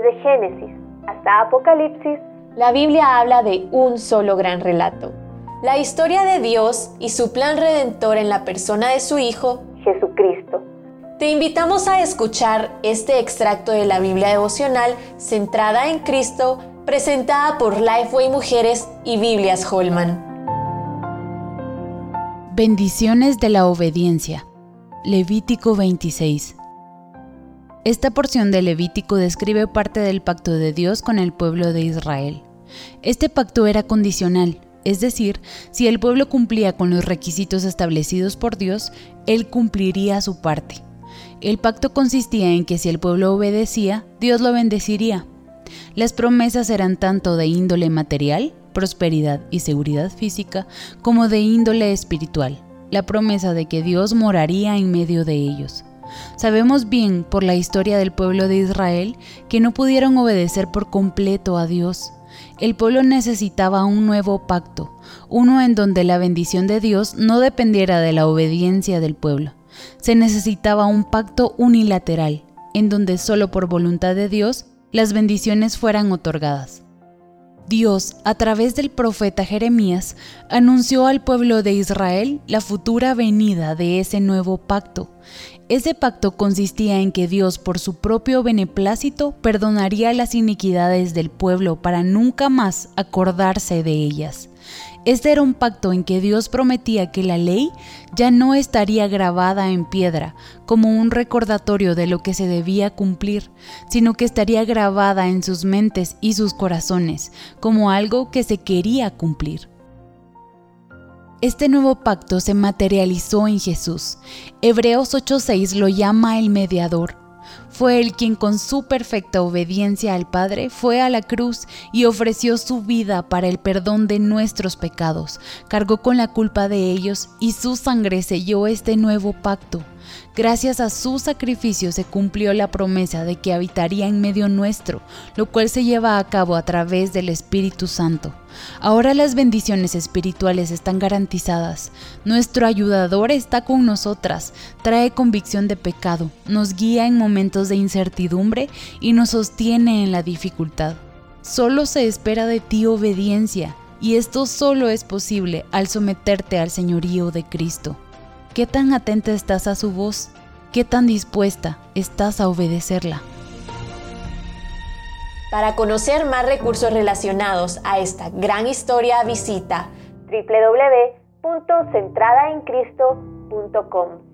Desde Génesis hasta Apocalipsis, la Biblia habla de un solo gran relato. La historia de Dios y su plan redentor en la persona de su Hijo, Jesucristo. Te invitamos a escuchar este extracto de la Biblia devocional centrada en Cristo, presentada por Lifeway Mujeres y Biblias Holman. Bendiciones de la obediencia. Levítico 26. Esta porción de Levítico describe parte del pacto de Dios con el pueblo de Israel. Este pacto era condicional, es decir, si el pueblo cumplía con los requisitos establecidos por Dios, él cumpliría su parte. El pacto consistía en que si el pueblo obedecía, Dios lo bendeciría. Las promesas eran tanto de índole material, prosperidad y seguridad física, como de índole espiritual, la promesa de que Dios moraría en medio de ellos. Sabemos bien por la historia del pueblo de Israel que no pudieron obedecer por completo a Dios el pueblo necesitaba un nuevo pacto, uno en donde la bendición de Dios no dependiera de la obediencia del pueblo. Se necesitaba un pacto unilateral, en donde solo por voluntad de Dios las bendiciones fueran otorgadas. Dios, a través del profeta Jeremías, anunció al pueblo de Israel la futura venida de ese nuevo pacto. Ese pacto consistía en que Dios, por su propio beneplácito, perdonaría las iniquidades del pueblo para nunca más acordarse de ellas. Este era un pacto en que Dios prometía que la ley ya no estaría grabada en piedra como un recordatorio de lo que se debía cumplir, sino que estaría grabada en sus mentes y sus corazones como algo que se quería cumplir. Este nuevo pacto se materializó en Jesús. Hebreos 8:6 lo llama el mediador fue él quien con su perfecta obediencia al Padre fue a la cruz y ofreció su vida para el perdón de nuestros pecados, cargó con la culpa de ellos y su sangre selló este nuevo pacto. Gracias a su sacrificio se cumplió la promesa de que habitaría en medio nuestro, lo cual se lleva a cabo a través del Espíritu Santo. Ahora las bendiciones espirituales están garantizadas. Nuestro ayudador está con nosotras, trae convicción de pecado, nos guía en momentos de incertidumbre y nos sostiene en la dificultad. Solo se espera de ti obediencia, y esto solo es posible al someterte al señorío de Cristo. ¿Qué tan atenta estás a su voz? ¿Qué tan dispuesta estás a obedecerla? Para conocer más recursos relacionados a esta gran historia, visita www.centradaencristo.com.